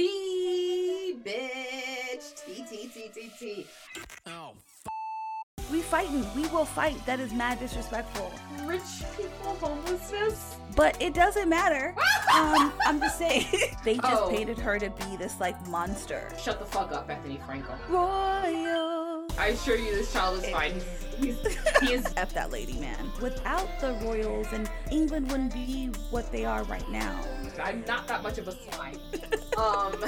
T, bitch. T, T, T, T, T. Oh, We fighting. We will fight. That is mad disrespectful. Rich people homelessness? But it doesn't matter. um, I'm just saying. they just Oh. painted her to be this like monster. Shut the fuck up, Anthony Frankel. Royal. I assure you this child is fine. He's, he's, he is F that lady, man. Without the royals, and England wouldn't be what they are right now. I'm not that much of a slime. um,